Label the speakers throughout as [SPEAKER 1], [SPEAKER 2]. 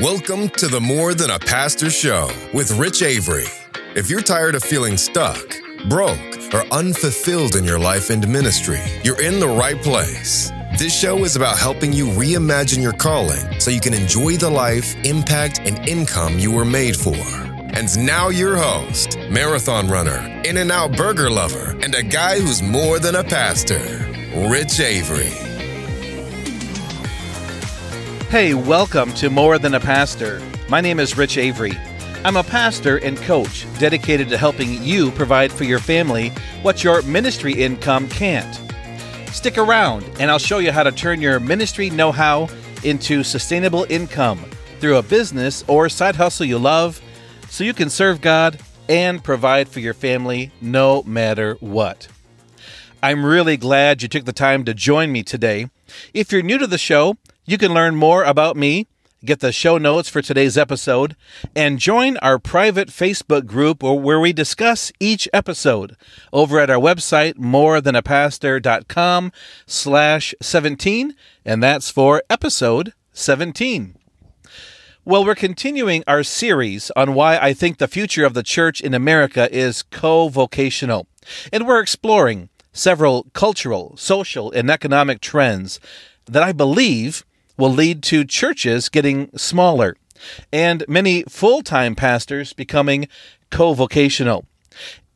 [SPEAKER 1] Welcome to the More Than a Pastor Show with Rich Avery. If you're tired of feeling stuck, broke, or unfulfilled in your life and ministry, you're in the right place. This show is about helping you reimagine your calling so you can enjoy the life, impact, and income you were made for. And now, your host, marathon runner, In-N-Out Burger lover, and a guy who's more than a pastor, Rich Avery.
[SPEAKER 2] Hey, welcome to More Than a Pastor. My name is Rich Avery. I'm a pastor and coach dedicated to helping you provide for your family what your ministry income can't. Stick around, and I'll show you how to turn your ministry know how into sustainable income through a business or side hustle you love so you can serve God and provide for your family no matter what. I'm really glad you took the time to join me today. If you're new to the show, you can learn more about me, get the show notes for today's episode, and join our private Facebook group where we discuss each episode over at our website, morethanapastor.com slash 17, and that's for episode 17. Well, we're continuing our series on why I think the future of the church in America is co vocational. And we're exploring several cultural, social, and economic trends that I believe will lead to churches getting smaller and many full time pastors becoming co vocational.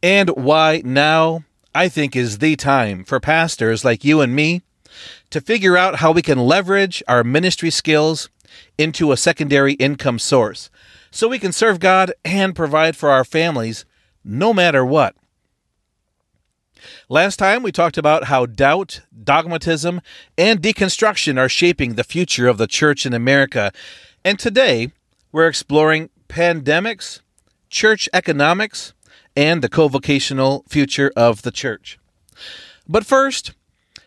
[SPEAKER 2] And why now, I think, is the time for pastors like you and me to figure out how we can leverage our ministry skills into a secondary income source so we can serve God and provide for our families no matter what. Last time we talked about how doubt, dogmatism, and deconstruction are shaping the future of the church in America. And today we're exploring pandemics, church economics, and the co-vocational future of the church. But first,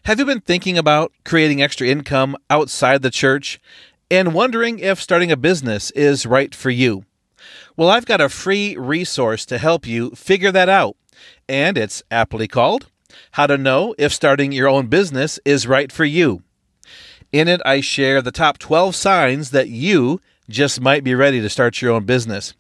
[SPEAKER 2] have you been thinking about creating extra income outside the church and wondering if starting a business is right for you? Well, I've got a free resource to help you figure that out and it's aptly called How to Know If Starting Your Own Business is Right for You. In it, I share the top 12 signs that you just might be ready to start your own business.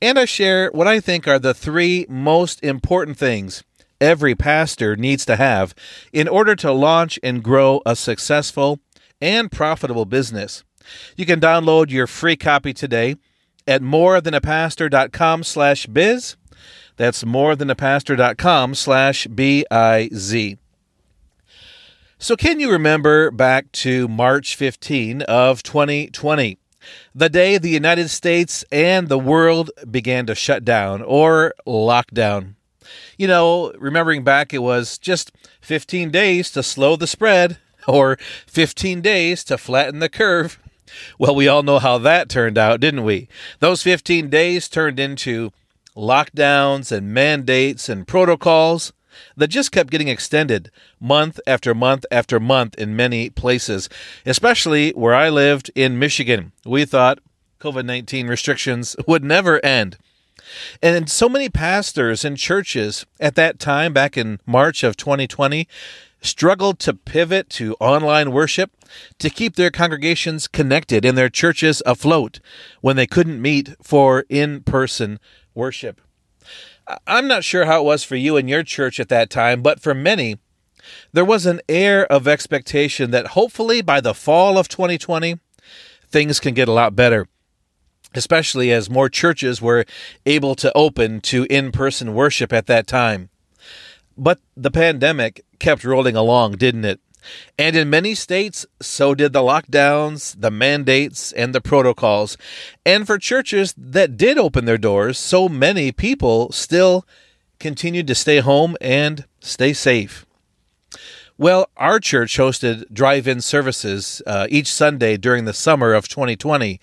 [SPEAKER 2] And I share what I think are the three most important things every pastor needs to have in order to launch and grow a successful and profitable business. You can download your free copy today at morethanapastor.com slash biz that's morethanapastor.com slash B-I-Z. So can you remember back to March 15 of 2020? The day the United States and the world began to shut down or lock down. You know, remembering back, it was just 15 days to slow the spread or 15 days to flatten the curve. Well, we all know how that turned out, didn't we? Those 15 days turned into lockdowns and mandates and protocols that just kept getting extended month after month after month in many places, especially where I lived in Michigan. We thought COVID 19 restrictions would never end. And so many pastors and churches at that time, back in March of 2020, struggled to pivot to online worship to keep their congregations connected and their churches afloat when they couldn't meet for in person worship. I'm not sure how it was for you and your church at that time, but for many, there was an air of expectation that hopefully by the fall of 2020, things can get a lot better, especially as more churches were able to open to in person worship at that time. But the pandemic kept rolling along, didn't it? And in many states, so did the lockdowns, the mandates, and the protocols. And for churches that did open their doors, so many people still continued to stay home and stay safe. Well, our church hosted drive in services uh, each Sunday during the summer of 2020,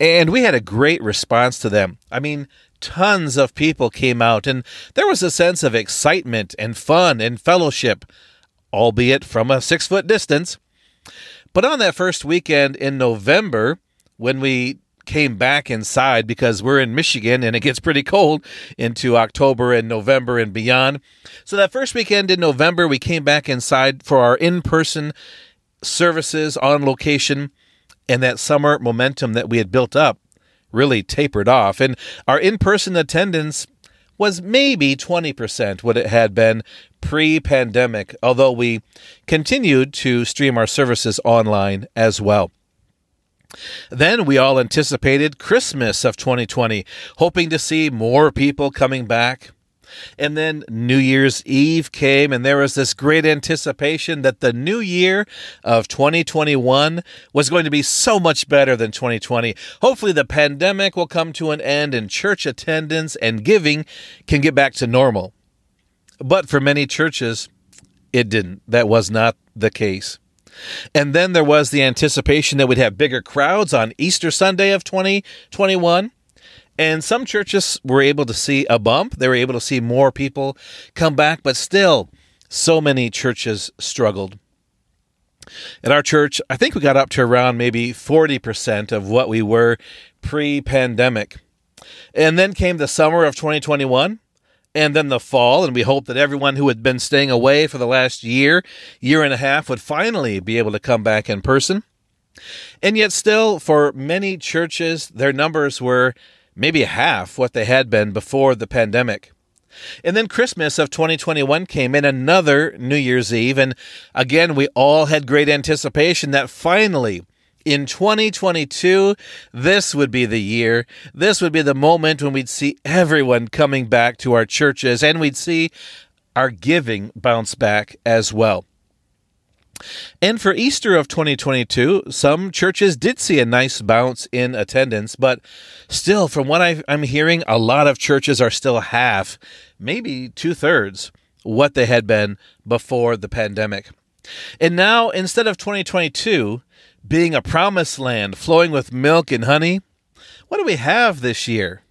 [SPEAKER 2] and we had a great response to them. I mean, tons of people came out, and there was a sense of excitement and fun and fellowship albeit from a six foot distance. But on that first weekend in November, when we came back inside because we're in Michigan and it gets pretty cold into October and November and beyond. So that first weekend in November, we came back inside for our in person services on location. and that summer momentum that we had built up really tapered off. And our in person attendance was maybe 20% what it had been pre pandemic, although we continued to stream our services online as well. Then we all anticipated Christmas of 2020, hoping to see more people coming back. And then New Year's Eve came, and there was this great anticipation that the new year of 2021 was going to be so much better than 2020. Hopefully, the pandemic will come to an end, and church attendance and giving can get back to normal. But for many churches, it didn't. That was not the case. And then there was the anticipation that we'd have bigger crowds on Easter Sunday of 2021. And some churches were able to see a bump. They were able to see more people come back, but still, so many churches struggled. At our church, I think we got up to around maybe 40% of what we were pre pandemic. And then came the summer of 2021 and then the fall, and we hope that everyone who had been staying away for the last year, year and a half, would finally be able to come back in person. And yet, still, for many churches, their numbers were maybe half what they had been before the pandemic. And then Christmas of 2021 came in another New Year's Eve, and again, we all had great anticipation that finally, in 2022, this would be the year. This would be the moment when we'd see everyone coming back to our churches and we'd see our giving bounce back as well. And for Easter of 2022, some churches did see a nice bounce in attendance, but still, from what I'm hearing, a lot of churches are still half, maybe two thirds, what they had been before the pandemic. And now, instead of 2022 being a promised land flowing with milk and honey, what do we have this year?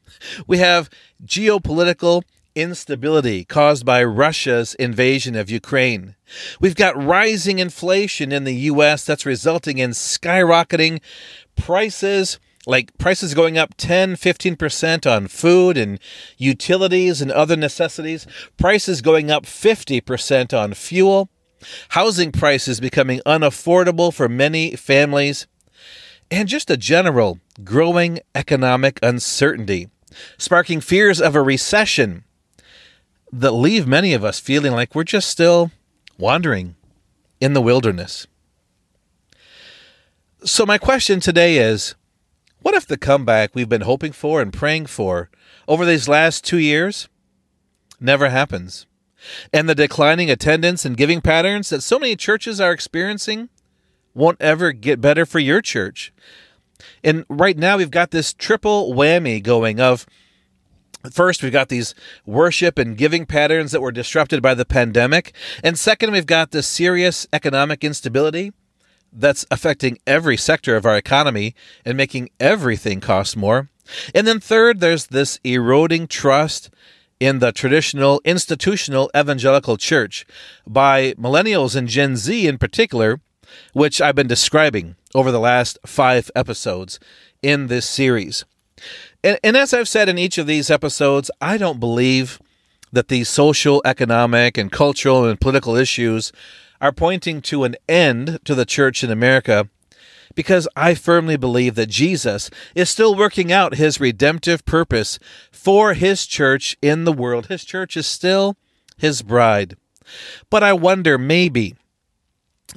[SPEAKER 2] We have geopolitical instability caused by Russia's invasion of Ukraine. We've got rising inflation in the U.S. that's resulting in skyrocketing prices, like prices going up 10, 15% on food and utilities and other necessities, prices going up 50% on fuel, housing prices becoming unaffordable for many families, and just a general growing economic uncertainty, sparking fears of a recession that leave many of us feeling like we're just still wandering in the wilderness. So, my question today is what if the comeback we've been hoping for and praying for over these last two years never happens? And the declining attendance and giving patterns that so many churches are experiencing won't ever get better for your church. And right now, we've got this triple whammy going of First, we've got these worship and giving patterns that were disrupted by the pandemic. And second, we've got the serious economic instability that's affecting every sector of our economy and making everything cost more. And then third, there's this eroding trust in the traditional institutional evangelical church by millennials and Gen Z in particular, which I've been describing over the last five episodes in this series. And, and as I've said in each of these episodes, I don't believe that these social, economic, and cultural and political issues are pointing to an end to the church in America because I firmly believe that Jesus is still working out his redemptive purpose for his church in the world. His church is still his bride. But I wonder maybe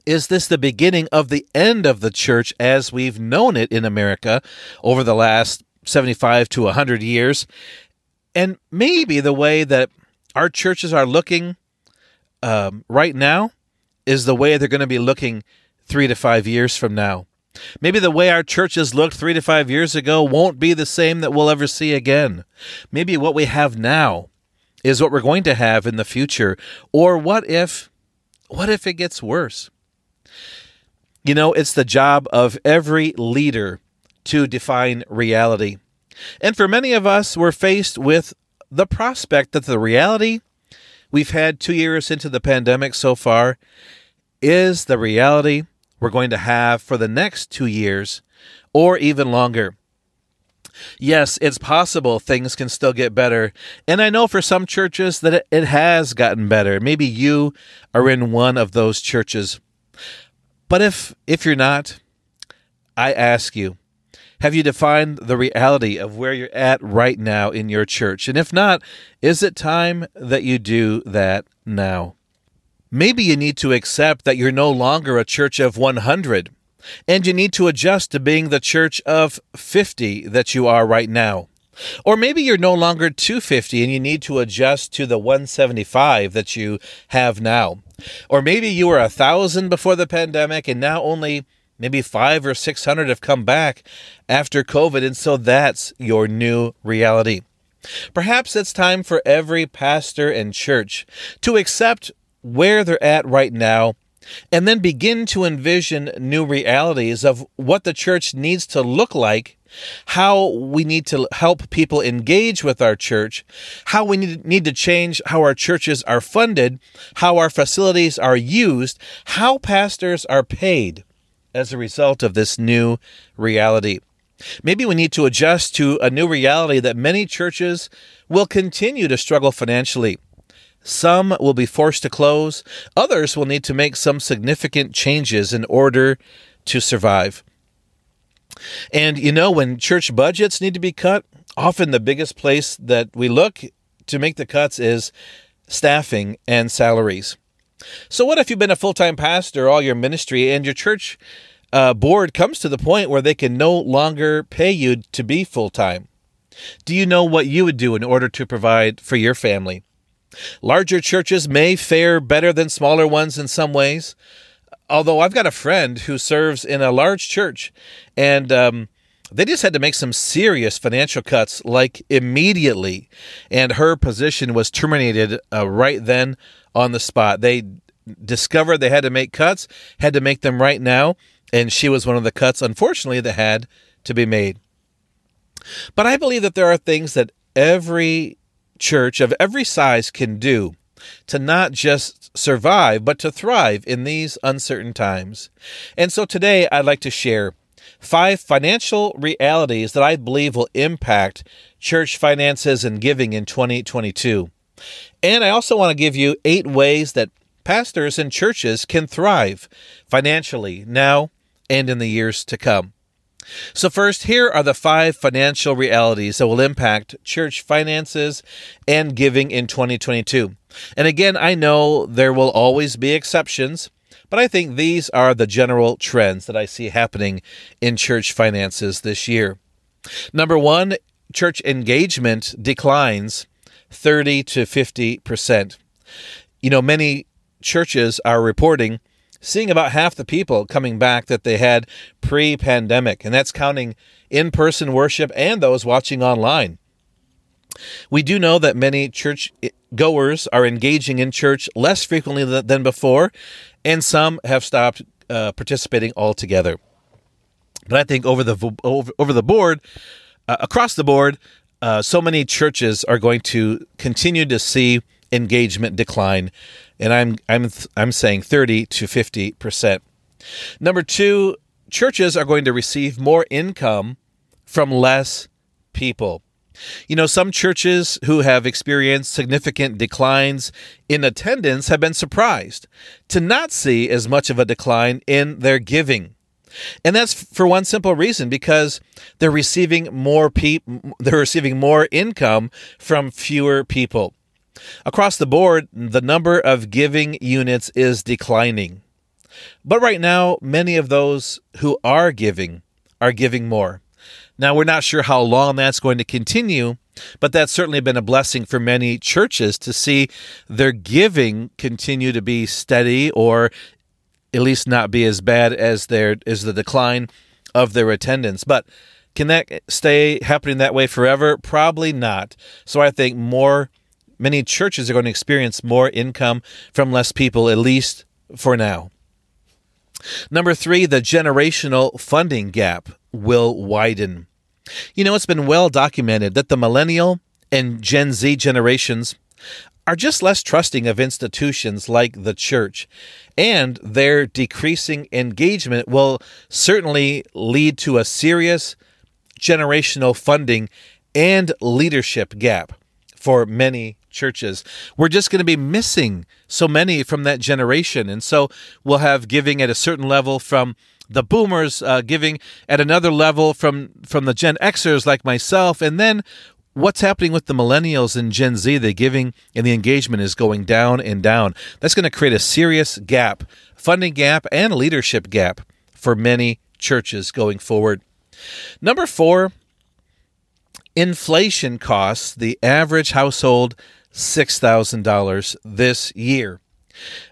[SPEAKER 2] is this the beginning of the end of the church as we've known it in America over the last 75 to 100 years. And maybe the way that our churches are looking um, right now is the way they're going to be looking three to five years from now. Maybe the way our churches looked three to five years ago won't be the same that we'll ever see again. Maybe what we have now is what we're going to have in the future. Or what if, what if it gets worse? You know, it's the job of every leader to define reality. And for many of us, we're faced with the prospect that the reality we've had two years into the pandemic so far is the reality we're going to have for the next two years or even longer. Yes, it's possible things can still get better. And I know for some churches that it has gotten better. Maybe you are in one of those churches. But if if you're not, I ask you, have you defined the reality of where you're at right now in your church? And if not, is it time that you do that now? Maybe you need to accept that you're no longer a church of 100 and you need to adjust to being the church of 50 that you are right now. Or maybe you're no longer 250 and you need to adjust to the 175 that you have now. Or maybe you were a thousand before the pandemic and now only maybe five or 600 have come back after COVID. And so that's your new reality. Perhaps it's time for every pastor and church to accept where they're at right now and then begin to envision new realities of what the church needs to look like, how we need to help people engage with our church, how we need to change how our churches are funded, how our facilities are used, how pastors are paid as a result of this new reality. Maybe we need to adjust to a new reality that many churches will continue to struggle financially. Some will be forced to close, others will need to make some significant changes in order to survive. And you know, when church budgets need to be cut, often the biggest place that we look to make the cuts is staffing and salaries. So, what if you've been a full time pastor all your ministry and your church uh, board comes to the point where they can no longer pay you to be full time? Do you know what you would do in order to provide for your family? Larger churches may fare better than smaller ones in some ways. Although I've got a friend who serves in a large church, and um, they just had to make some serious financial cuts, like immediately, and her position was terminated uh, right then on the spot. They discovered they had to make cuts, had to make them right now, and she was one of the cuts, unfortunately, that had to be made. But I believe that there are things that every church of every size can do to not just survive, but to thrive in these uncertain times. And so today I'd like to share five financial realities that I believe will impact church finances and giving in 2022. And I also want to give you eight ways that pastors and churches can thrive financially now and in the years to come. So, first, here are the five financial realities that will impact church finances and giving in 2022. And again, I know there will always be exceptions, but I think these are the general trends that I see happening in church finances this year. Number one, church engagement declines 30 to 50%. You know, many churches are reporting seeing about half the people coming back that they had pre pandemic, and that's counting in person worship and those watching online. We do know that many church goers are engaging in church less frequently than before, and some have stopped uh, participating altogether. But I think over the over, over the board, uh, across the board, uh, so many churches are going to continue to see engagement decline and I'm I'm I'm saying 30 to 50 percent. Number two, churches are going to receive more income from less people. You know, some churches who have experienced significant declines in attendance have been surprised to not see as much of a decline in their giving. And that's for one simple reason because they're receiving more pe- they're receiving more income from fewer people. Across the board, the number of giving units is declining. But right now, many of those who are giving are giving more. Now, we're not sure how long that's going to continue, but that's certainly been a blessing for many churches to see their giving continue to be steady or at least not be as bad as their the decline of their attendance. But can that stay happening that way forever? Probably not. So I think more many churches are going to experience more income from less people, at least for now. Number three, the generational funding gap will widen. You know, it's been well documented that the millennial and Gen Z generations are just less trusting of institutions like the church, and their decreasing engagement will certainly lead to a serious generational funding and leadership gap for many churches. We're just going to be missing so many from that generation. And so we'll have giving at a certain level from the boomers uh, giving at another level from from the Gen Xers like myself, and then what's happening with the millennials and Gen Z? The giving and the engagement is going down and down. That's going to create a serious gap, funding gap, and leadership gap for many churches going forward. Number four, inflation costs the average household $6,000 this year.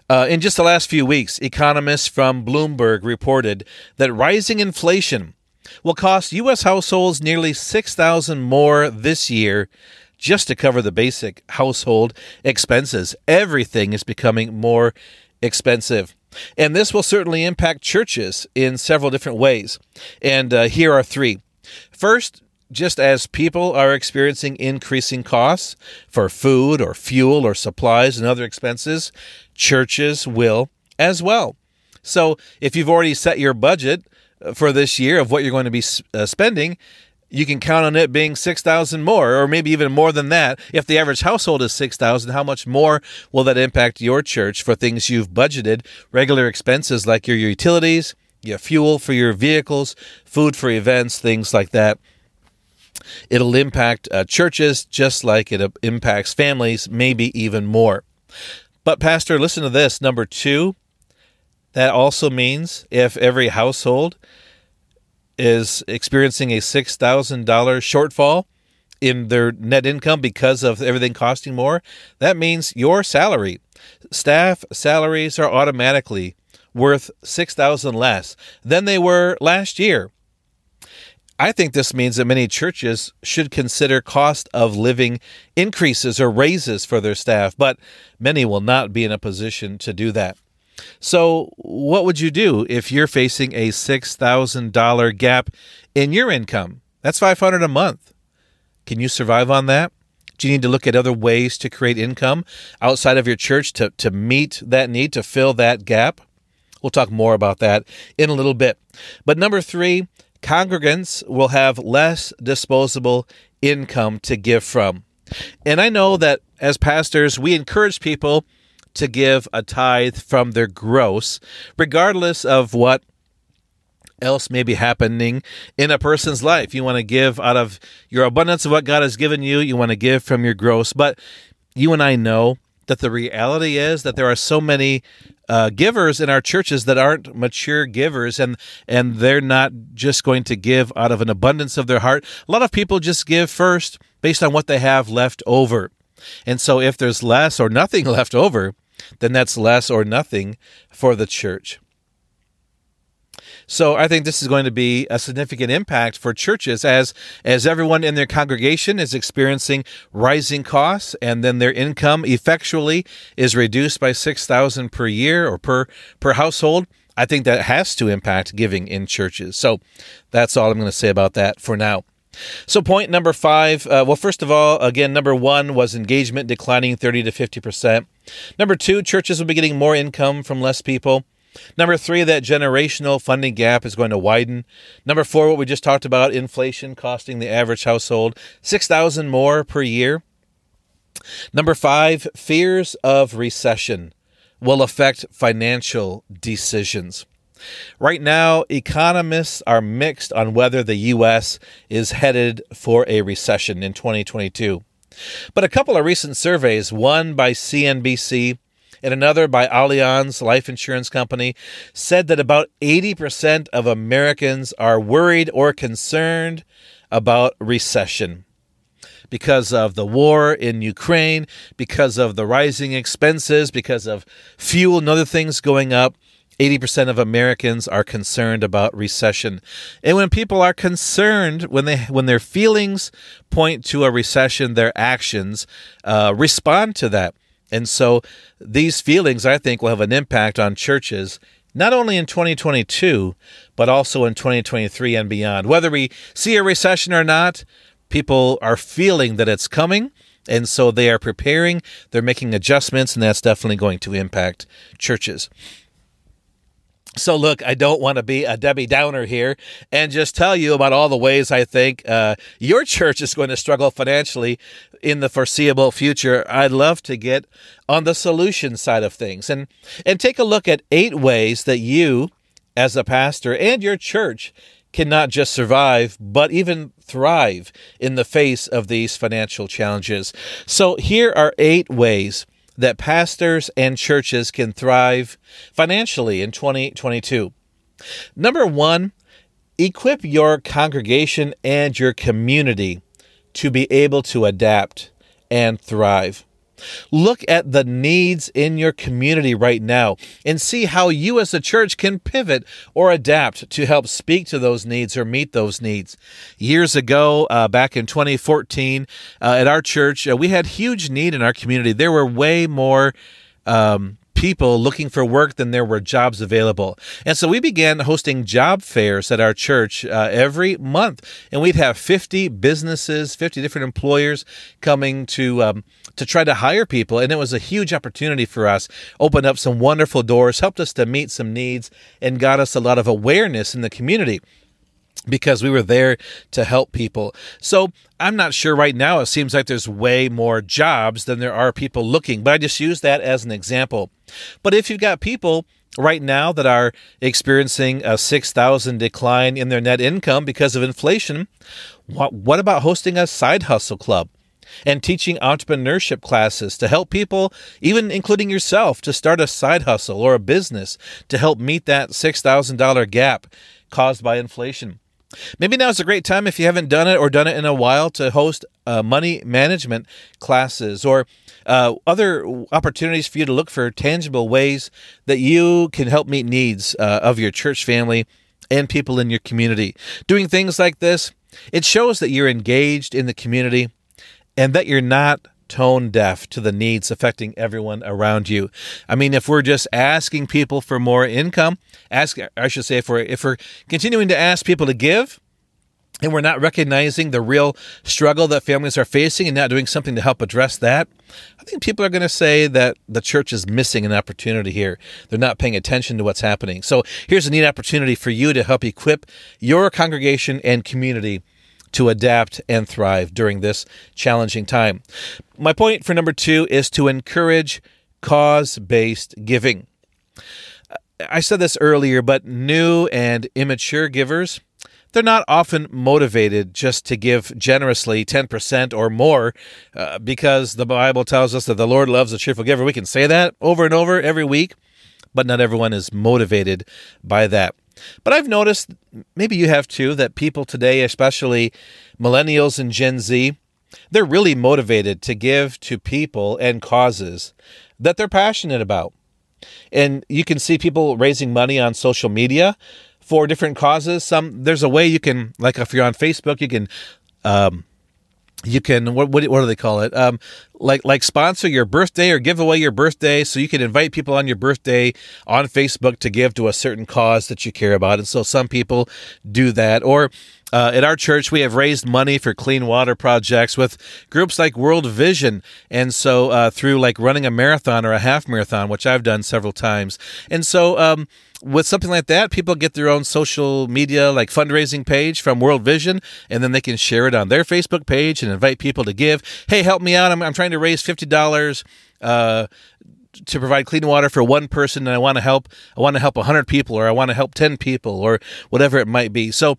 [SPEAKER 2] Uh, in just the last few weeks, economists from Bloomberg reported that rising inflation will cost U.S. households nearly 6000 more this year just to cover the basic household expenses. Everything is becoming more expensive. And this will certainly impact churches in several different ways. And uh, here are three. First, just as people are experiencing increasing costs for food or fuel or supplies and other expenses, churches will as well. So if you've already set your budget uh, for this year of what you're going to be uh, spending, you can count on it being 6000 more or maybe even more than that. If the average household is 6000 how much more will that impact your church for things you've budgeted? Regular expenses like your utilities your fuel for your vehicles food for events things like that It'll impact uh, churches just like it impacts families, maybe even more. But, Pastor, listen to this. Number two, that also means if every household is experiencing a $6,000 shortfall in their net income because of everything costing more, that means your salary, staff salaries are automatically worth 6000 less than they were last year. I think this means that many churches should consider cost of living increases or raises for their staff, but many will not be in a position to do that. So, what would you do if you're facing a $6,000 gap in your income? That's 500 a month. Can you survive on that? Do you need to look at other ways to create income outside of your church to, to meet that need, to fill that gap? We'll talk more about that in a little bit. But number three, congregants will have less disposable income to give from. And I know that as pastors, we encourage people to give a tithe from their gross, regardless of what else may be happening in a person's life. You want to give out of your abundance of what God has given you, you want to give from your gross. But you and I know that the reality is that there are so many uh, givers in our churches that aren't mature givers and and they're not just going to give out of an abundance of their heart. A lot of people just give first based on what they have left over. And so if there's less or nothing left over then that's less or nothing for the church so I think this is going to be a significant impact for churches as as everyone in their congregation is experiencing rising costs and then their income effectually is reduced by 6000 per year or per per household. I think that has to impact giving in churches. So that's all I'm going to say about that for now. So, point number five. Uh, well, first of all, again, number one was engagement declining 30 to 50%. Number two, churches will be getting more income from less people. Number three, that generational funding gap is going to widen. Number four, what we just talked about, inflation costing the average household 6000 more per year. Number five, fears of recession will affect financial decisions. Right now, economists are mixed on whether the U.S. is headed for a recession in 2022. But a couple of recent surveys, one by CNBC and another by Allianz Life Insurance Company said that about 80% of Americans are worried or concerned about recession because of the war in Ukraine, because of the rising expenses, because of fuel and other things going up. 80% of Americans are concerned about recession. And when people are concerned, when they when their feelings point to a recession, their actions uh, respond to that. And so these feelings, I think, will have an impact on churches, not only in 2022, but also in 2023 and beyond. Whether we see a recession or not, people are feeling that it's coming. And so they are preparing, they're making adjustments, and that's definitely going to impact churches. So, look, I don't want to be a Debbie Downer here and just tell you about all the ways I think uh, your church is going to struggle financially in the foreseeable future. I'd love to get on the solution side of things and, and take a look at eight ways that you, as a pastor, and your church can not just survive, but even thrive in the face of these financial challenges. So, here are eight ways that pastors and churches can thrive financially in 2022. Number one, equip your congregation and your community to be able to adapt and thrive. Look at the needs in your community right now and see how you as a church can pivot or adapt to help speak to those needs or meet those needs. Years ago, uh, back in 2014, uh, at our church, uh, we had huge need in our community. There were way more. Um, people looking for work than there were jobs available. And so we began hosting job fairs at our church uh, every month. And we'd have 50 businesses, 50 different employers coming to um, to try to hire people. And it was a huge opportunity for us, opened up some wonderful doors, helped us to meet some needs, and got us a lot of awareness in the community because we were there to help people. So I'm not sure right now. It seems like there's way more jobs than there are people looking, but I just use that as an example. But if you've got people right now that are experiencing a 6,000 decline in their net income because of inflation, what, what about hosting a side hustle club? and teaching entrepreneurship classes to help people, even including yourself, to start a side hustle or a business to help meet that $6,000 gap caused by inflation. Maybe now is a great time if you haven't done it or done it in a while to host uh, money management classes or uh, other opportunities for you to look for tangible ways that you can help meet needs uh, of your church family and people in your community. Doing things like this, it shows that you're engaged in the community and that you're not tone deaf to the needs affecting everyone around you. I mean, if we're just asking people for more income, ask I should say if we're if we're continuing to ask people to give and we're not recognizing the real struggle that families are facing and not doing something to help address that, I think people are going to say that the church is missing an opportunity here. They're not paying attention to what's happening. So here's a neat opportunity for you to help equip your congregation and community to adapt and thrive during this challenging time. My point for number two is to encourage cause based giving. I said this earlier, but new and immature givers, they're not often motivated just to give generously 10% or more uh, because the Bible tells us that the Lord loves a cheerful giver. We can say that over and over every week, but not everyone is motivated by that. But I've noticed, maybe you have too, that people today, especially millennials and Gen Z, they're really motivated to give to people and causes that they're passionate about. And you can see people raising money on social media for different causes. Some there's a way you can, like if you're on Facebook, you can um, you can what, what what do they call it um like like sponsor your birthday or give away your birthday so you can invite people on your birthday on Facebook to give to a certain cause that you care about and so some people do that or uh, at our church, we have raised money for clean water projects with groups like World Vision. And so, uh, through like running a marathon or a half marathon, which I've done several times. And so, um, with something like that, people get their own social media, like fundraising page from World Vision, and then they can share it on their Facebook page and invite people to give. Hey, help me out. I'm, I'm trying to raise $50. Uh, to provide clean water for one person and I want to help I want to help 100 people or I want to help 10 people or whatever it might be. So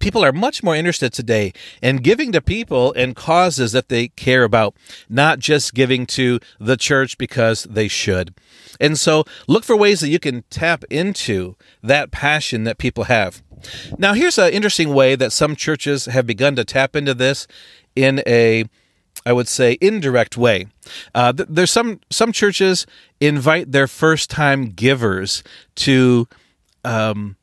[SPEAKER 2] people are much more interested today in giving to people and causes that they care about, not just giving to the church because they should. And so look for ways that you can tap into that passion that people have. Now, here's an interesting way that some churches have begun to tap into this in a I would say indirect way. Uh, there's some some churches invite their first time givers to um,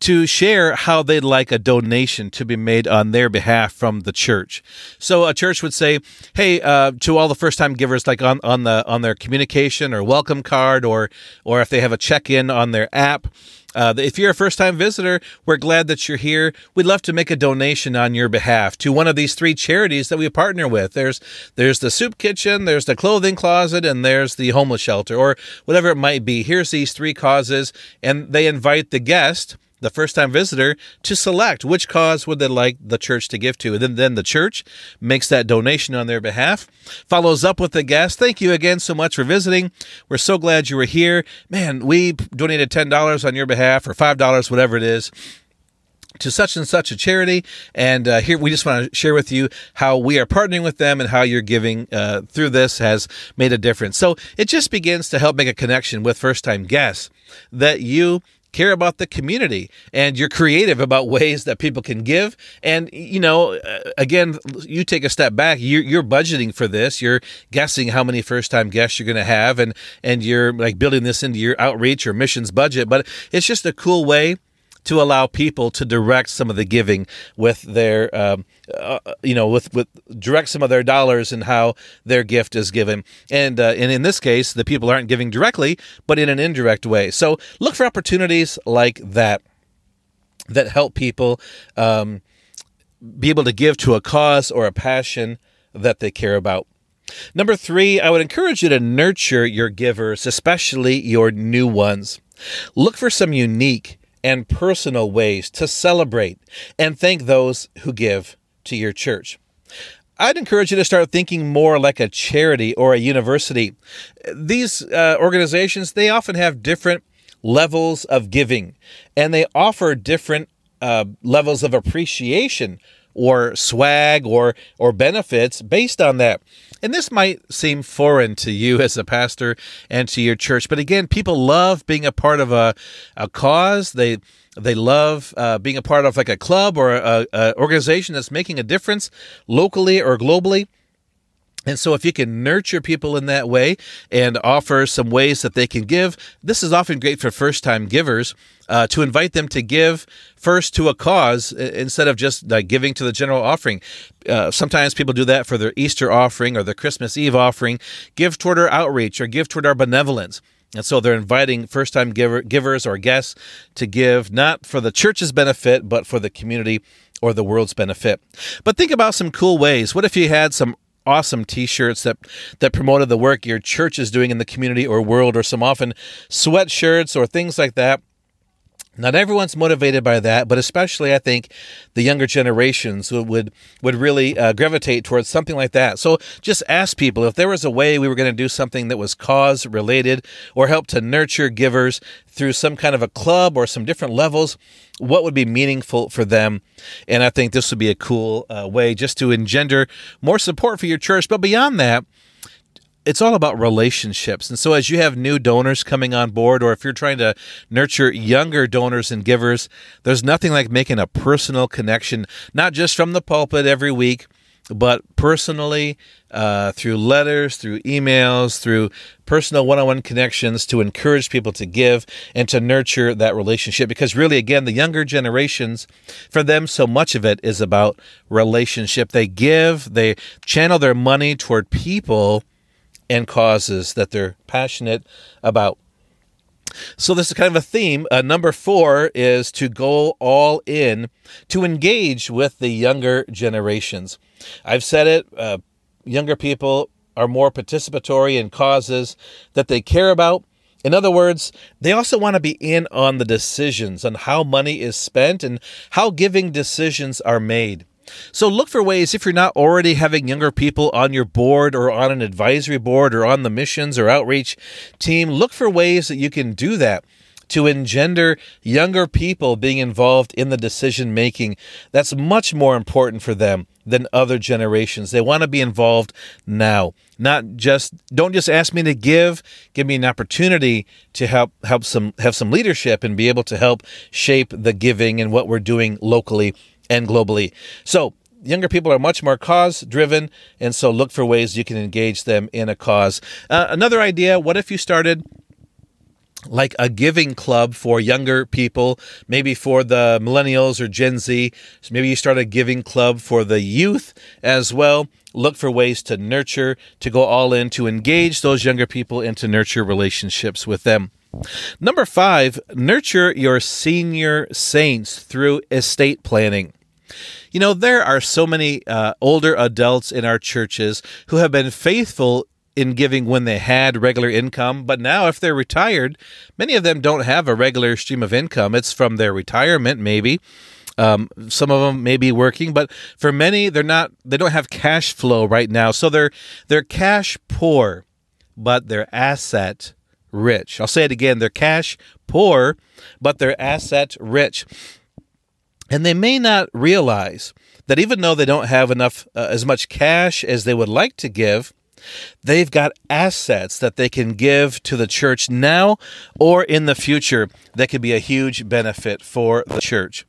[SPEAKER 2] to share how they'd like a donation to be made on their behalf from the church. So a church would say, "Hey, uh, to all the first-time givers, like on, on the on their communication or welcome card, or or if they have a check-in on their app." Uh, if you're a first time visitor, we're glad that you're here. We'd love to make a donation on your behalf to one of these three charities that we partner with. There's there's the soup kitchen, there's the clothing closet, and there's the homeless shelter, or whatever it might be. Here's these three causes, and they invite the guest the first time visitor to select which cause would they like the church to give to. And then, then the church makes that donation on their behalf, follows up with the guest. Thank you again so much for visiting. We're so glad you were here. Man, we donated $10 on your behalf or $5, whatever it is to such and such a charity. And uh, here we just want to share with you how we are partnering with them and how your giving uh, through this has made a difference. So it just begins to help make a connection with first time guests that you care about the community and you're creative about ways that people can give. And you know uh, again you take a step back. You're, you're budgeting for this. You're guessing how many first time guests you're going to have and and you're like building this into your outreach or missions budget. But it's just a cool way to allow people to direct some of the giving with their, um, uh, you know, with with direct some of their dollars and how their gift is given. And uh, and in this case, the people aren't giving directly, but in an indirect way. So look for opportunities like that that help people um, be able to give to a cause or a passion that they care about. Number three, I would encourage you to nurture your givers, especially your new ones. Look for some unique and personal ways to celebrate and thank those who give to your church. I'd encourage you to start thinking more like a charity or a university. These uh, organizations, they often have different levels of giving and they offer different uh, levels of appreciation or swag or or benefits based on that. And this might seem foreign to you as a pastor and to your church, but again, people love being a part of a, a cause. They they love uh, being a part of like a club or a, a organization that's making a difference locally or globally. And so, if you can nurture people in that way and offer some ways that they can give, this is often great for first time givers uh, to invite them to give first to a cause instead of just uh, giving to the general offering. Uh, sometimes people do that for their Easter offering or their Christmas Eve offering. Give toward our outreach or give toward our benevolence. And so they're inviting first time giver, givers or guests to give not for the church's benefit, but for the community or the world's benefit. But think about some cool ways. What if you had some awesome t-shirts that that promoted the work your church is doing in the community or world or some often sweatshirts or things like that not everyone's motivated by that, but especially I think the younger generations would would really uh, gravitate towards something like that. So just ask people if there was a way we were going to do something that was cause related or help to nurture givers through some kind of a club or some different levels, what would be meaningful for them? And I think this would be a cool uh, way just to engender more support for your church. But beyond that, it's all about relationships. And so, as you have new donors coming on board, or if you're trying to nurture younger donors and givers, there's nothing like making a personal connection, not just from the pulpit every week, but personally uh, through letters, through emails, through personal one on one connections to encourage people to give and to nurture that relationship. Because really, again, the younger generations, for them, so much of it is about relationship. They give, they channel their money toward people and causes that they're passionate about. So, this is kind of a theme. Uh, number four is to go all in, to engage with the younger generations. I've said it, uh, younger people are more participatory in causes that they care about. In other words, they also want to be in on the decisions on how money is spent and how giving decisions are made. So look for ways if you're not already having younger people on your board or on an advisory board or on the missions or outreach team, look for ways that you can do that to engender younger people being involved in the decision making. That's much more important for them than other generations. They want to be involved now. Not just don't just ask me to give, give me an opportunity to help help some have some leadership and be able to help shape the giving and what we're doing locally and globally. So, younger people are much more cause driven, and so look for ways you can engage them in a cause. Uh, another idea what if you started like a giving club for younger people, maybe for the millennials or Gen Z. So maybe you start a giving club for the youth as well. Look for ways to nurture, to go all in, to engage those younger people and to nurture relationships with them. Number five, nurture your senior saints through estate planning. You know, there are so many uh, older adults in our churches who have been faithful in giving when they had regular income, but now if they're retired, many of them don't have a regular stream of income. It's from their retirement, maybe. Um, some of them may be working, but for many, they're not. They don't have cash flow right now, so they're they're cash poor, but they're asset rich. I'll say it again: they're cash poor, but they're asset rich, and they may not realize that even though they don't have enough uh, as much cash as they would like to give, They've got assets that they can give to the church now or in the future that could be a huge benefit for the church.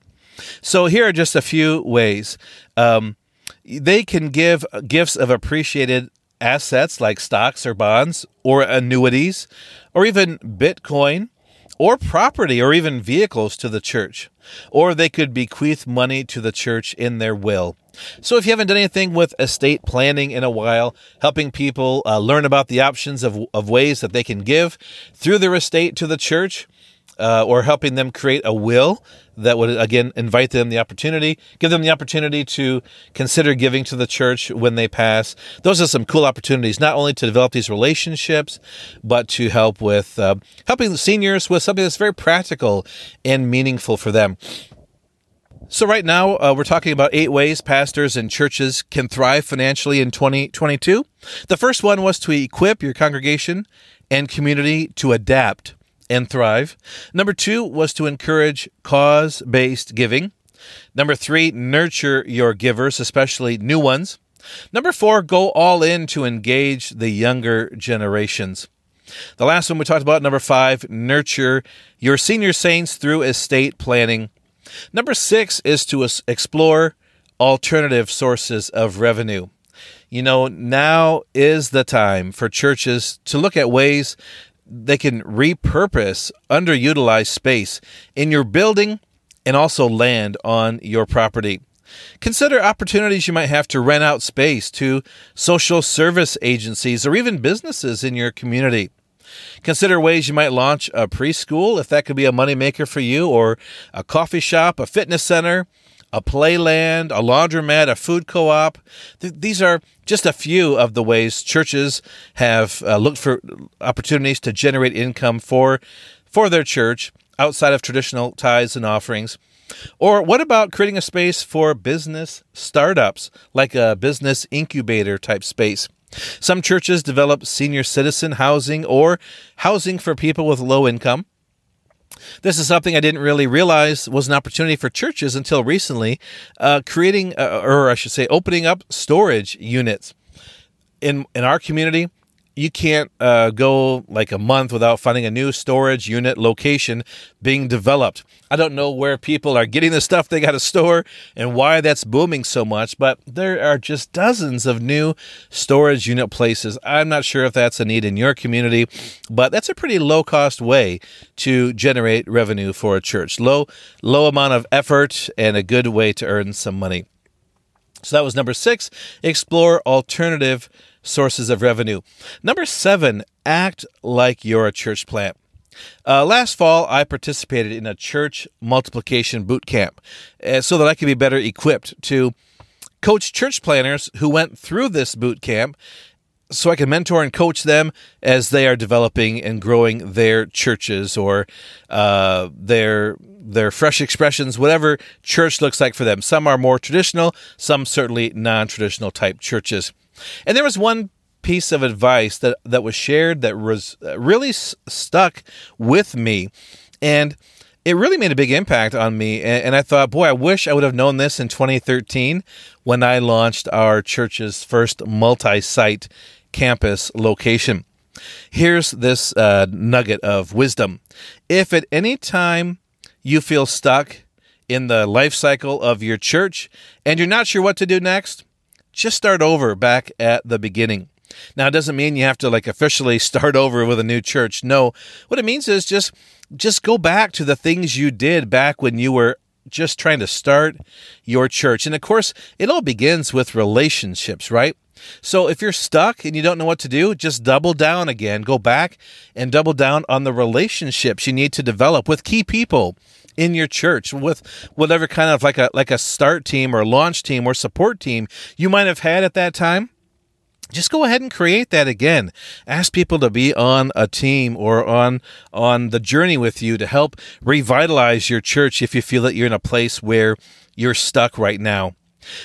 [SPEAKER 2] So, here are just a few ways. Um, they can give gifts of appreciated assets like stocks or bonds or annuities or even Bitcoin or property or even vehicles to the church. Or they could bequeath money to the church in their will. So, if you haven't done anything with estate planning in a while, helping people uh, learn about the options of, of ways that they can give through their estate to the church, uh, or helping them create a will that would again invite them the opportunity, give them the opportunity to consider giving to the church when they pass. Those are some cool opportunities, not only to develop these relationships, but to help with uh, helping the seniors with something that's very practical and meaningful for them. So, right now, uh, we're talking about eight ways pastors and churches can thrive financially in 2022. The first one was to equip your congregation and community to adapt and thrive. Number two was to encourage cause based giving. Number three, nurture your givers, especially new ones. Number four, go all in to engage the younger generations. The last one we talked about, number five, nurture your senior saints through estate planning Number six is to explore alternative sources of revenue. You know, now is the time for churches to look at ways they can repurpose underutilized space in your building and also land on your property. Consider opportunities you might have to rent out space to social service agencies or even businesses in your community. Consider ways you might launch a preschool, if that could be a moneymaker for you, or a coffee shop, a fitness center, a playland, a laundromat, a food co op. Th- these are just a few of the ways churches have uh, looked for opportunities to generate income for, for their church outside of traditional tithes and offerings. Or what about creating a space for business startups, like a business incubator type space? Some churches develop senior citizen housing or housing for people with low income. This is something I didn't really realize was an opportunity for churches until recently, uh, creating, uh, or I should say, opening up storage units. In, in our community, you can't uh, go like a month without finding a new storage unit location being developed. I don't know where people are getting the stuff they got to store and why that's booming so much, but there are just dozens of new storage unit places. I'm not sure if that's a need in your community, but that's a pretty low cost way to generate revenue for a church. Low low amount of effort and a good way to earn some money. So that was number 6, explore alternative sources of revenue. Number seven, act like you're a church plant. Uh, last fall, I participated in a church multiplication boot camp uh, so that I could be better equipped to coach church planners who went through this boot camp so I can mentor and coach them as they are developing and growing their churches or uh, their their fresh expressions, whatever church looks like for them. Some are more traditional, some certainly non-traditional type churches. And there was one piece of advice that that was shared that was uh, really s- stuck with me, and it really made a big impact on me. And, and I thought, boy, I wish I would have known this in 2013 when I launched our church's first multi-site campus location. Here's this uh, nugget of wisdom: If at any time you feel stuck in the life cycle of your church and you're not sure what to do next just start over back at the beginning. Now, it doesn't mean you have to like officially start over with a new church. No, what it means is just just go back to the things you did back when you were just trying to start your church. And of course, it all begins with relationships, right? So if you're stuck and you don't know what to do, just double down again. Go back and double down on the relationships you need to develop with key people in your church with whatever kind of like a like a start team or launch team or support team you might have had at that time just go ahead and create that again ask people to be on a team or on on the journey with you to help revitalize your church if you feel that you're in a place where you're stuck right now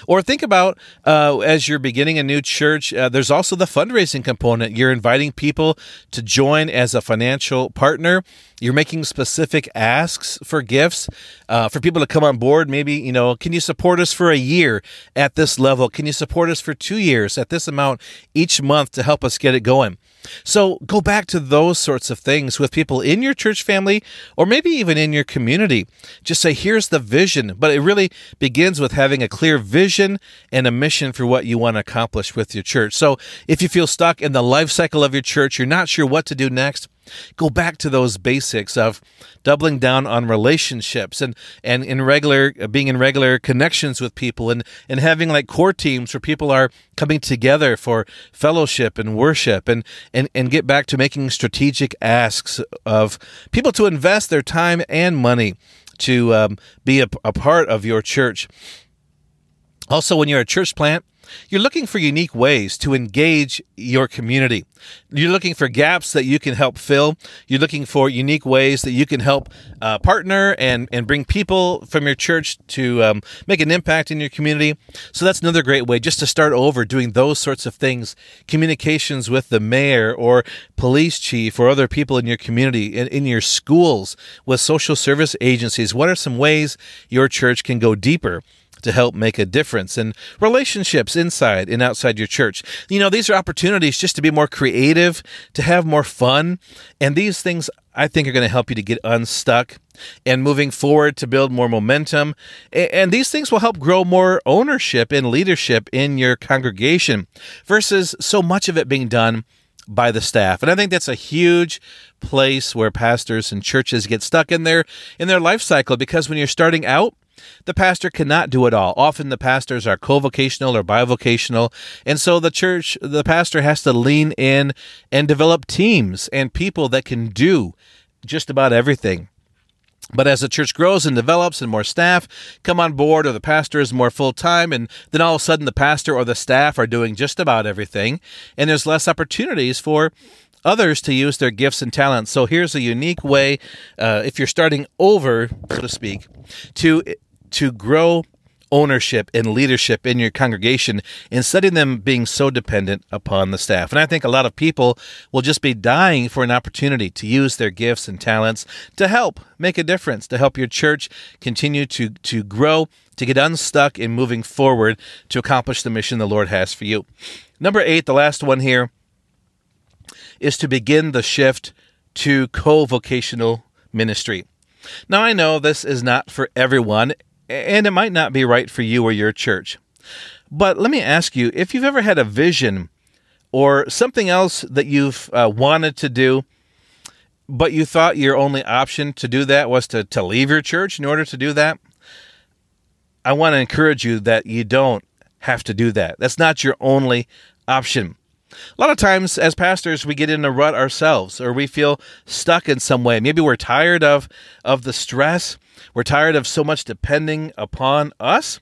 [SPEAKER 2] or think about uh, as you're beginning a new church, uh, there's also the fundraising component. You're inviting people to join as a financial partner. You're making specific asks for gifts uh, for people to come on board. Maybe, you know, can you support us for a year at this level? Can you support us for two years at this amount each month to help us get it going? So go back to those sorts of things with people in your church family or maybe even in your community. Just say, here's the vision. But it really begins with having a clear vision and a mission for what you want to accomplish with your church. So if you feel stuck in the life cycle of your church, you're not sure what to do next, go back to those basics of doubling down on relationships and and in regular being in regular connections with people and and having like core teams where people are coming together for fellowship and worship and and and get back to making strategic asks of people to invest their time and money to um, be a, a part of your church. Also when you're a church plant you're looking for unique ways to engage your community. You're looking for gaps that you can help fill. You're looking for unique ways that you can help uh, partner and, and bring people from your church to um, make an impact in your community. So that's another great way just to start over doing those sorts of things. Communications with the mayor or police chief or other people in your community, in, in your schools, with social service agencies. What are some ways your church can go deeper? To help make a difference in relationships inside and outside your church. You know, these are opportunities just to be more creative, to have more fun. And these things I think are going to help you to get unstuck and moving forward to build more momentum. And these things will help grow more ownership and leadership in your congregation versus so much of it being done by the staff. And I think that's a huge place where pastors and churches get stuck in their in their life cycle because when you're starting out, the pastor cannot do it all. Often the pastors are co-vocational or bivocational, and so the church, the pastor has to lean in and develop teams and people that can do just about everything. But as the church grows and develops and more staff come on board, or the pastor is more full time, and then all of a sudden the pastor or the staff are doing just about everything, and there's less opportunities for others to use their gifts and talents. So here's a unique way, uh, if you're starting over, so to speak, to to grow ownership and leadership in your congregation instead of them being so dependent upon the staff. And I think a lot of people will just be dying for an opportunity to use their gifts and talents to help make a difference, to help your church continue to, to grow, to get unstuck in moving forward to accomplish the mission the Lord has for you. Number eight, the last one here, is to begin the shift to co vocational ministry. Now, I know this is not for everyone, and it might not be right for you or your church. But let me ask you if you've ever had a vision or something else that you've uh, wanted to do, but you thought your only option to do that was to, to leave your church in order to do that, I want to encourage you that you don't have to do that. That's not your only option. A lot of times, as pastors, we get in a rut ourselves, or we feel stuck in some way. Maybe we're tired of of the stress. We're tired of so much depending upon us.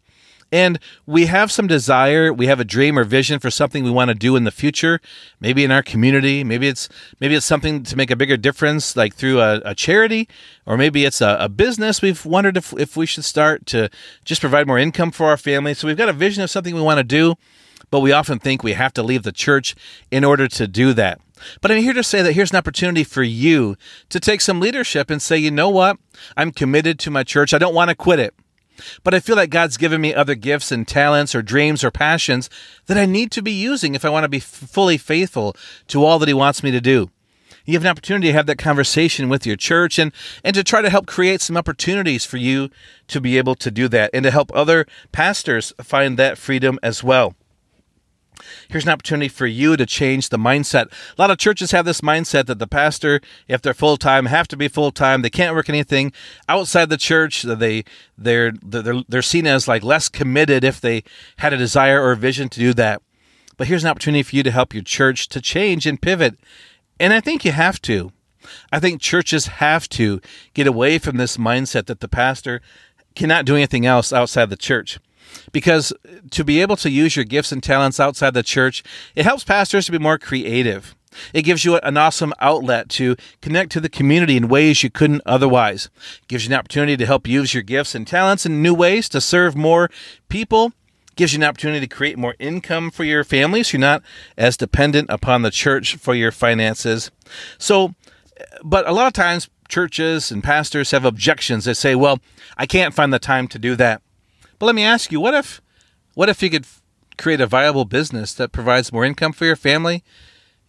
[SPEAKER 2] And we have some desire, we have a dream or vision for something we want to do in the future, maybe in our community, maybe it's maybe it's something to make a bigger difference, like through a, a charity, or maybe it's a, a, business we've wondered if, if we should start to just provide more income for our family. So we've got a vision of something we want to do, but we often think we have to leave the church in order to do that. But I'm here to say that here's an opportunity for you to take some leadership and say, you know what? I'm committed to my church. I don't want to quit it. But I feel like God's given me other gifts and talents or dreams or passions that I need to be using if I want to be fully faithful to all that He wants me to do. You have an opportunity to have that conversation with your church and, and to try to help create some opportunities for you to be able to do that and to help other pastors find that freedom as well. Here's an opportunity for you to change the mindset. A lot of churches have this mindset that the pastor, if they're full time, have to be full time. They can't work anything outside the church. They they're they're they're seen as like less committed if they had a desire or a vision to do that. But here's an opportunity for you to help your church to change and pivot. And I think you have to. I think churches have to get away from this mindset that the pastor cannot do anything else outside the church because to be able to use your gifts and talents outside the church, it helps pastors to be more creative. It gives you an awesome outlet to connect to the community in ways you couldn't otherwise. It gives you an opportunity to help use your gifts and talents in new ways to serve more people. It gives you an opportunity to create more income for your family so you're not as dependent upon the church for your finances. So, but a lot of times churches and pastors have objections. They say, well, I can't find the time to do that. But let me ask you, what if what if you could create a viable business that provides more income for your family,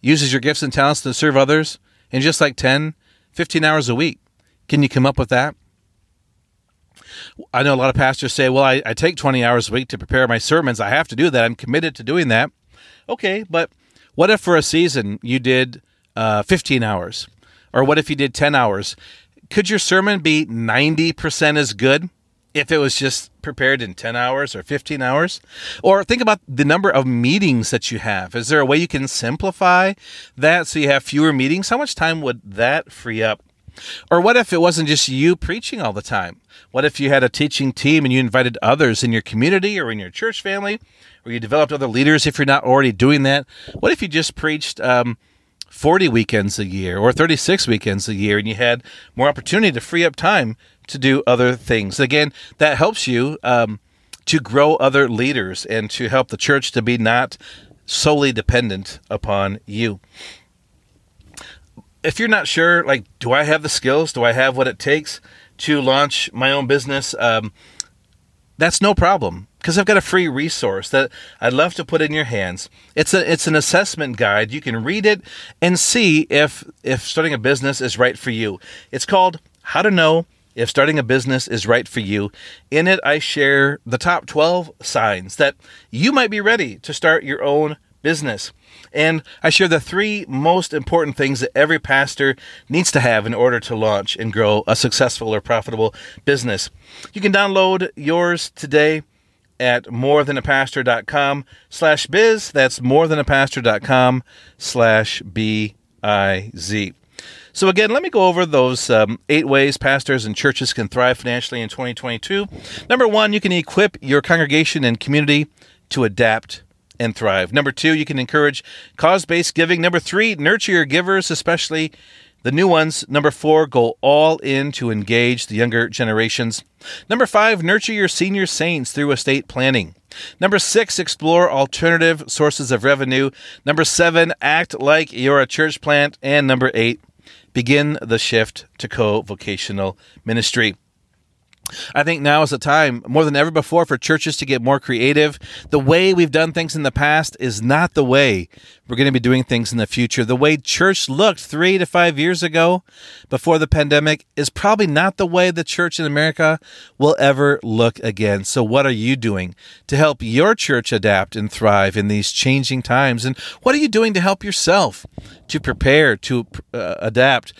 [SPEAKER 2] uses your gifts and talents to serve others in just like 10, 15 hours a week? Can you come up with that? I know a lot of pastors say, well, I, I take 20 hours a week to prepare my sermons. I have to do that. I'm committed to doing that. Okay, but what if for a season you did uh, 15 hours? Or what if you did 10 hours? Could your sermon be 90% as good? If it was just prepared in 10 hours or 15 hours? Or think about the number of meetings that you have. Is there a way you can simplify that so you have fewer meetings? How much time would that free up? Or what if it wasn't just you preaching all the time? What if you had a teaching team and you invited others in your community or in your church family, or you developed other leaders if you're not already doing that? What if you just preached um, 40 weekends a year or 36 weekends a year and you had more opportunity to free up time to do other things. Again, that helps you um, to grow other leaders and to help the church to be not solely dependent upon you. If you're not sure, like, do I have the skills? Do I have what it takes to launch my own business? Um, that's no problem because I've got a free resource that I'd love to put in your hands. It's a it's an assessment guide. You can read it and see if if starting a business is right for you. It's called How to Know if starting a business is right for you. In it, I share the top 12 signs that you might be ready to start your own business. And I share the three most important things that every pastor needs to have in order to launch and grow a successful or profitable business. You can download yours today at morethanapastor.com slash biz. That's morethanapastor.com slash B-I-Z. So, again, let me go over those um, eight ways pastors and churches can thrive financially in 2022. Number one, you can equip your congregation and community to adapt and thrive. Number two, you can encourage cause based giving. Number three, nurture your givers, especially the new ones. Number four, go all in to engage the younger generations. Number five, nurture your senior saints through estate planning. Number six, explore alternative sources of revenue. Number seven, act like you're a church plant. And number eight, begin the shift to co vocational ministry. I think now is the time, more than ever before, for churches to get more creative. The way we've done things in the past is not the way we're going to be doing things in the future. The way church looked three to five years ago before the pandemic is probably not the way the church in America will ever look again. So, what are you doing to help your church adapt and thrive in these changing times? And what are you doing to help yourself to prepare, to uh, adapt,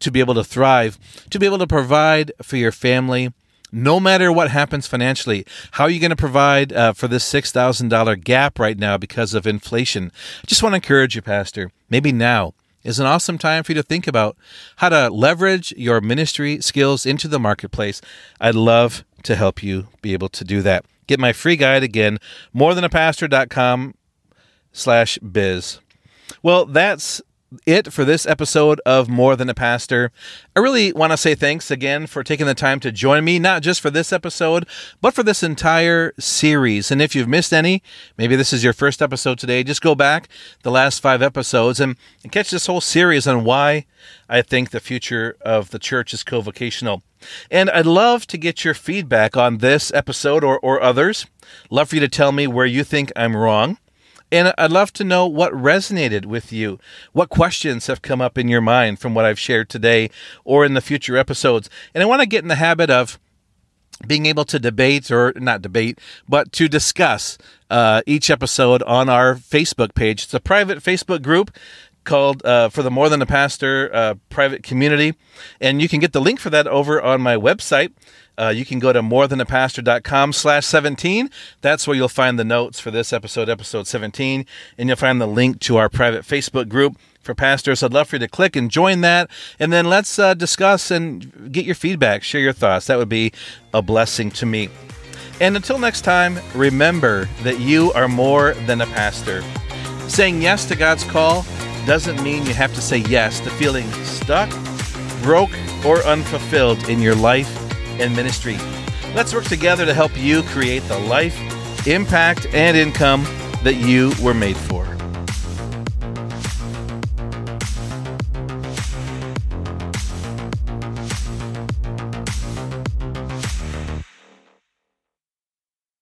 [SPEAKER 2] to be able to thrive, to be able to provide for your family? No matter what happens financially. How are you going to provide uh, for this $6,000 gap right now because of inflation? I just want to encourage you, Pastor, maybe now is an awesome time for you to think about how to leverage your ministry skills into the marketplace. I'd love to help you be able to do that. Get my free guide again, morethanapastor.com slash biz. Well, that's it for this episode of More Than a Pastor. I really want to say thanks again for taking the time to join me, not just for this episode, but for this entire series. And if you've missed any, maybe this is your first episode today, just go back the last five episodes and, and catch this whole series on why I think the future of the church is co vocational. And I'd love to get your feedback on this episode or, or others. Love for you to tell me where you think I'm wrong. And I'd love to know what resonated with you. What questions have come up in your mind from what I've shared today or in the future episodes. And I want to get in the habit of being able to debate or not debate, but to discuss uh, each episode on our Facebook page. It's a private Facebook group called uh, for the More Than a Pastor uh, private community, and you can get the link for that over on my website. Uh, you can go to morethanaPastor.com slash 17. That's where you'll find the notes for this episode, episode 17, and you'll find the link to our private Facebook group for pastors. I'd love for you to click and join that, and then let's uh, discuss and get your feedback, share your thoughts. That would be a blessing to me. And until next time, remember that you are more than a pastor. Saying yes to God's call doesn't mean you have to say yes to feeling stuck, broke, or unfulfilled in your life and ministry. Let's work together to help you create the life, impact, and income that you were made for.